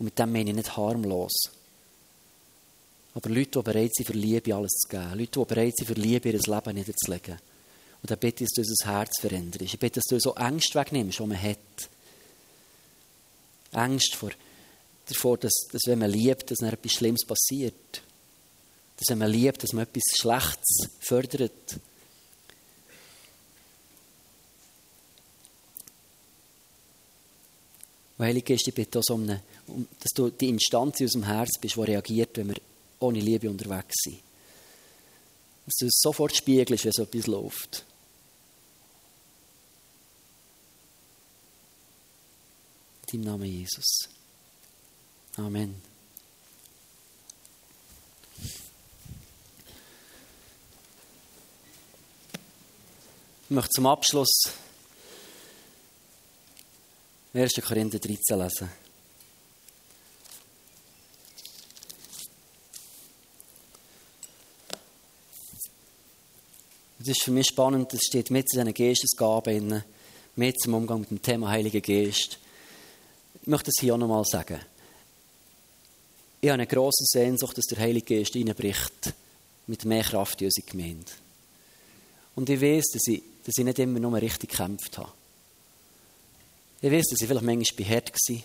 Und mit dem meine ich nicht harmlos. Aber Leute, die bereit sind, für Liebe alles zu geben. Leute, die bereit sind, für Liebe ihr Leben niederzulegen. Und dann bitte ich, dass du unser Herz veränderst. Ich bitte, dass du so Ängste wegnimmst, die man hat. Ängste vor, davor, dass, dass, wenn man liebt, dass dann etwas Schlimmes passiert. Dass wenn man liebt, dass man etwas Schlechtes fördert. Und Heilige Geist, ich bitte auch um eine dass du die Instanz in unserem Herz bist, die reagiert, wenn wir ohne Liebe unterwegs sind. Dass du es sofort spiegelst, wenn so etwas läuft. In deinem Namen Jesus. Amen. Ich möchte zum Abschluss 1. Korinther 13 lesen. Das ist für mich spannend, das steht mit in diesen Geistesgaben, mit zum Umgang mit dem Thema Heiliger Geist. Ich möchte das hier auch nochmal sagen. Ich habe eine grosse Sehnsucht, dass der Heilige Geist reinbricht mit mehr Kraft in unsere Gemeinde. Und ich weiß, dass ich, dass ich nicht immer nur richtig gekämpft habe. Ich weiß, dass ich vielleicht manchmal behärt war.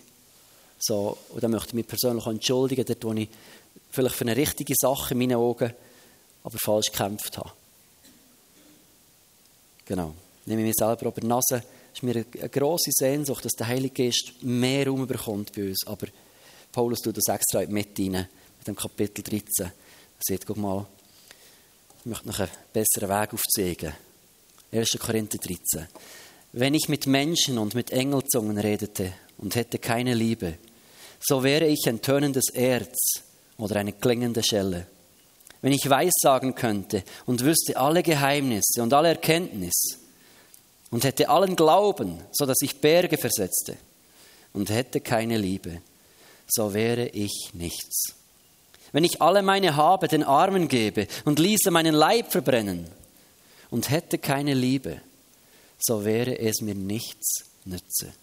So, und da möchte ich mich persönlich auch entschuldigen, dort, wo ich vielleicht für eine richtige Sache in meinen Augen aber falsch gekämpft habe. Genau. Nehme ich mich selber über die Nase. Ist mir eine grosse Sehnsucht, dass der Heilige Geist mehr Raum bekommt bei uns. Aber Paulus tut das extra mit rein, mit dem Kapitel 13. Er sagt, guck mal, ich möchte noch einen besseren Weg aufzeigen. 1. Korinther 13. Wenn ich mit Menschen und mit Engelzungen redete und hätte keine Liebe, so wäre ich ein tönendes Erz oder eine klingende Schelle wenn ich weissagen könnte und wüsste alle Geheimnisse und alle Erkenntnis und hätte allen Glauben, so dass ich Berge versetzte und hätte keine Liebe, so wäre ich nichts. Wenn ich alle meine Habe den Armen gebe und ließe meinen Leib verbrennen und hätte keine Liebe, so wäre es mir nichts nütze.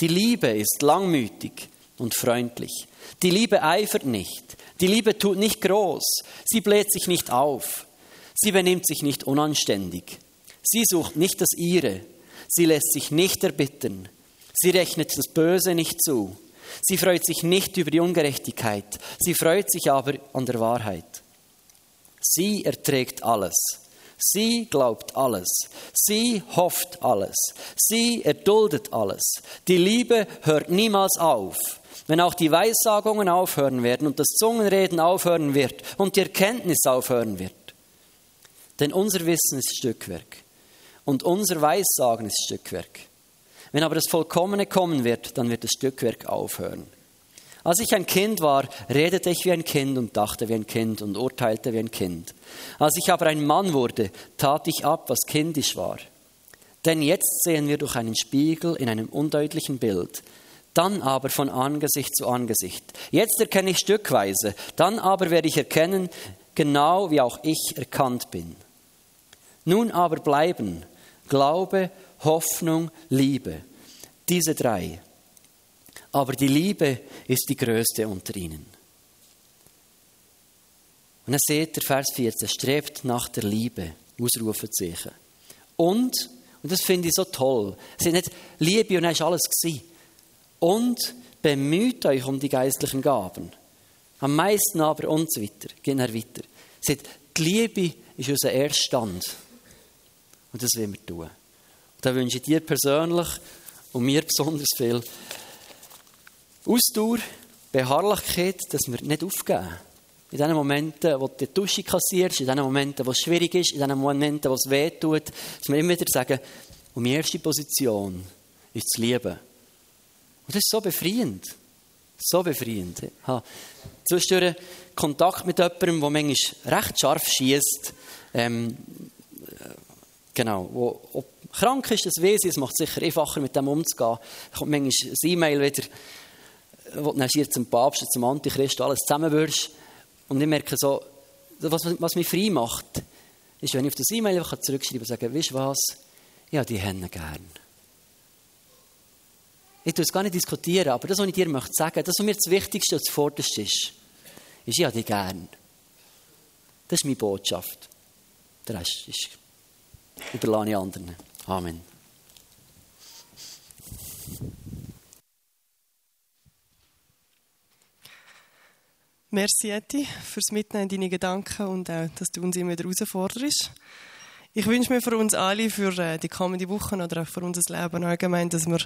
Die Liebe ist langmütig und freundlich. Die Liebe eifert nicht. Die Liebe tut nicht groß, sie bläht sich nicht auf. Sie benimmt sich nicht unanständig. Sie sucht nicht das Ihre. Sie lässt sich nicht erbittern. Sie rechnet das Böse nicht zu. Sie freut sich nicht über die Ungerechtigkeit. Sie freut sich aber an der Wahrheit. Sie erträgt alles. Sie glaubt alles. Sie hofft alles. Sie erduldet alles. Die Liebe hört niemals auf. Wenn auch die Weissagungen aufhören werden und das Zungenreden aufhören wird und die Erkenntnis aufhören wird. Denn unser Wissen ist Stückwerk und unser Weissagen ist Stückwerk. Wenn aber das Vollkommene kommen wird, dann wird das Stückwerk aufhören. Als ich ein Kind war, redete ich wie ein Kind und dachte wie ein Kind und urteilte wie ein Kind. Als ich aber ein Mann wurde, tat ich ab, was kindisch war. Denn jetzt sehen wir durch einen Spiegel in einem undeutlichen Bild, dann aber von Angesicht zu Angesicht. Jetzt erkenne ich stückweise, dann aber werde ich erkennen, genau wie auch ich erkannt bin. Nun aber bleiben Glaube, Hoffnung, Liebe. Diese drei. Aber die Liebe ist die größte unter ihnen. Und dann seht der Vers 14, strebt nach der Liebe, Ausrufezeichen. Und, und das finde ich so toll, es ist nicht Liebe und dann ist alles gewesen. Und bemüht euch um die geistlichen Gaben. Am meisten aber und so weiter. Gehen wir weiter. Seht, die Liebe ist unser Erststand. Und das wollen wir tun. Und da wünsche ich dir persönlich und mir besonders viel Ausdauer, Beharrlichkeit, dass wir nicht aufgeben. In den Momenten, wo du die Dusche kassierst, in den Momenten, wo es schwierig ist, in den Momenten, wo es weh tut, dass wir immer wieder sagen, und meine erste Position ist das Lieben. Und das ist so befreiend. So befreiend. Ich habe zwischendurch Kontakt mit jemandem, der manchmal recht scharf schießt. Ähm, genau. Wo, ob krank ist, das ich, es macht sicher einfacher, mit dem umzugehen. Da kommt manchmal ein E-Mail wieder, wo du hier zum Papst, zum Antichrist alles zusammenwirfst. Und ich merke so, was, was mich frei macht, ist, wenn ich auf das E-Mail zurückschreiben kann und sagen, weißt du was, ja, die Hände gern. Ich tue es gar nicht diskutieren, aber das, was ich dir möchte sagen, das, was mir das Wichtigste und das Vorderste ist, ist, ja, die gern. Das ist meine Botschaft. Der Rest ist, überlasse ich anderen. Amen. Merci, Eti, fürs Mitnehmen in deine Gedanken und auch, dass du uns immer wieder herausforderst. Ich wünsche mir für uns alle, für äh, die kommenden Wochen oder auch für unser Leben allgemein, dass wir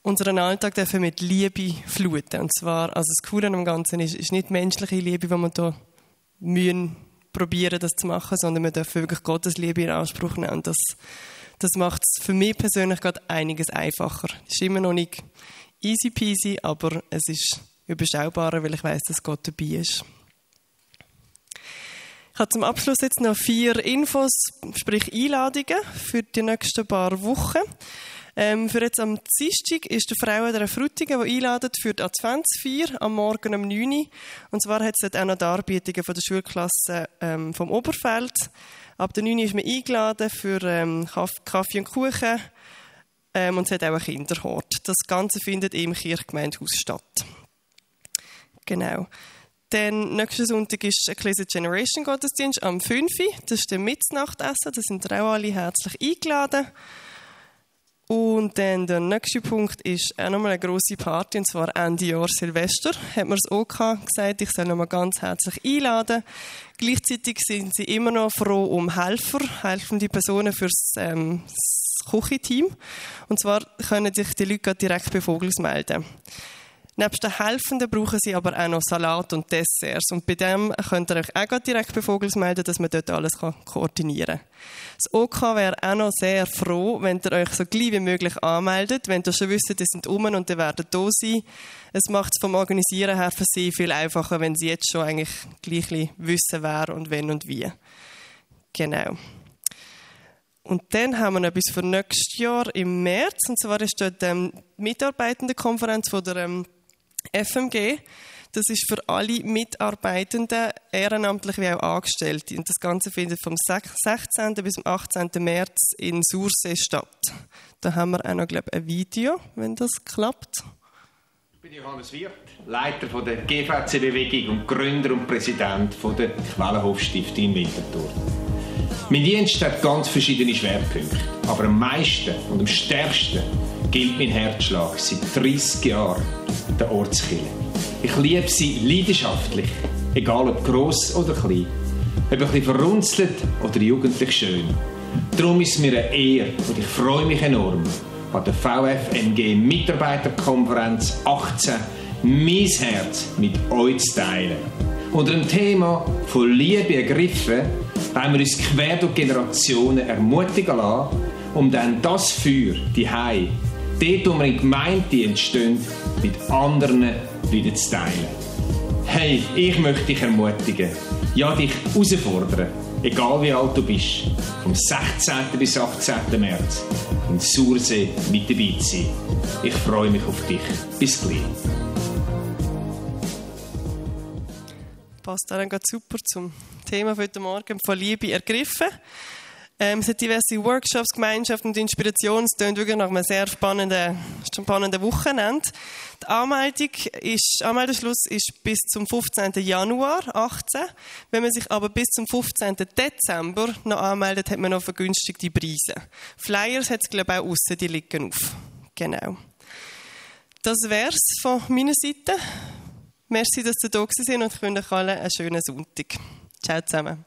unseren Alltag dürfen mit Liebe fluten. Und zwar, also das Coole am Ganzen ist, ist nicht menschliche Liebe, die wir hier mühen, probieren, das zu machen, sondern wir dürfen wirklich Gottes Liebe in Anspruch nehmen. Und das, das macht es für mich persönlich gerade einiges einfacher. Es ist immer noch nicht easy peasy, aber es ist überschaubarer, weil ich weiß, dass Gott dabei ist. Ich habe zum Abschluss jetzt noch vier Infos, sprich Einladungen für die nächsten paar Wochen. Ähm, für jetzt am Dienstag ist der Frauen der Frutigen, die einladen für die Adventsfeier am Morgen um 9 Uhr. Und zwar hat es dort auch noch Darbietungen von der Schulklasse ähm, vom Oberfeld. Ab der 9 Uhr ist man eingeladen für ähm, Kaffee und Kuchen. Ähm, und es hat auch einen Kinderhort. Das Ganze findet im Kirchgemeindehaus statt. Genau. Dann nächsten Sonntag ist Ecclesia Generation Gottesdienst am 5. Das ist der Mitznachtessen. Da sind auch alle herzlich eingeladen. Und dann der nächste Punkt ist auch nochmal eine grosse Party, und zwar Ende Jahr Silvester. Hat mir das OK gesagt, ich soll nochmal ganz herzlich einladen. Gleichzeitig sind sie immer noch froh um Helfer, helfende Personen fürs ähm, Küchenteam. Und zwar können sich die Leute direkt bei Vogels melden. Nebst den Helfenden brauchen sie aber auch noch Salat und Desserts. Und bei dem könnt ihr euch auch direkt bei Vogels melden, dass man dort alles koordinieren kann. Das OK wäre auch noch sehr froh, wenn ihr euch so gleich wie möglich anmeldet, wenn ihr schon wisst, die sind um und die werden da sein. Es macht es vom Organisieren her für sie viel einfacher, wenn sie jetzt schon eigentlich gleich wissen, wer und wenn und wie. Genau. Und dann haben wir noch etwas für nächstes Jahr im März. Und zwar ist dort ähm, die Mitarbeitendenkonferenz von der ähm, FMG. Das ist für alle Mitarbeitenden, ehrenamtlich wie auch Angestellte. Und das Ganze findet vom 16. bis zum 18. März in Sursee statt. Da haben wir auch noch, glaube ich, ein Video, wenn das klappt. Ich bin Johannes Wirth, Leiter der GVC-Bewegung und Gründer und Präsident der Quellenhof-Stiftung in Winterthur. Mein Dienst hat ganz verschiedene Schwerpunkte. Aber am meisten und am stärksten gilt mein Herzschlag seit 30 Jahren der Ortskille. Ich liebe sie leidenschaftlich, egal ob gross oder klein, ob ein bisschen verrunzelt oder jugendlich schön. Darum ist es mir eine Ehre und ich freue mich enorm, an der VFMG Mitarbeiterkonferenz 18 mein Herz mit euch zu teilen. Unter dem Thema von Liebe ergriffen, wollen wir uns quer durch Generationen ermutigen lassen, um dann das Feuer, die Hei, dort, wo wir in Gemeinde entstehen, mit anderen wieder zu teilen. Hey, ich möchte dich ermutigen, ja, dich herausfordern, egal wie alt du bist, vom 16. bis 18. März in Sursee mit dabei zu sein. Ich freue mich auf dich. Bis gleich. Passt dann super zum Thema für heute Morgen von Liebe ergriffen. Ähm, es hat diverse Workshops, Gemeinschaften und Inspirationen. Es klingt wirklich nach einem sehr spannenden, spannenden Wochenende. Die Anmeldung ist, Anmeldeschluss ist bis zum 15. Januar 18. Wenn man sich aber bis zum 15. Dezember noch anmeldet, hat man noch vergünstigte Preise. Flyers hat es, glaube ich, auch aussen, die liegen auf. Genau. Das wär's von meiner Seite. Merci, dass ihr da sind und ich wünsche euch allen einen schönen Sonntag. Ciao zusammen.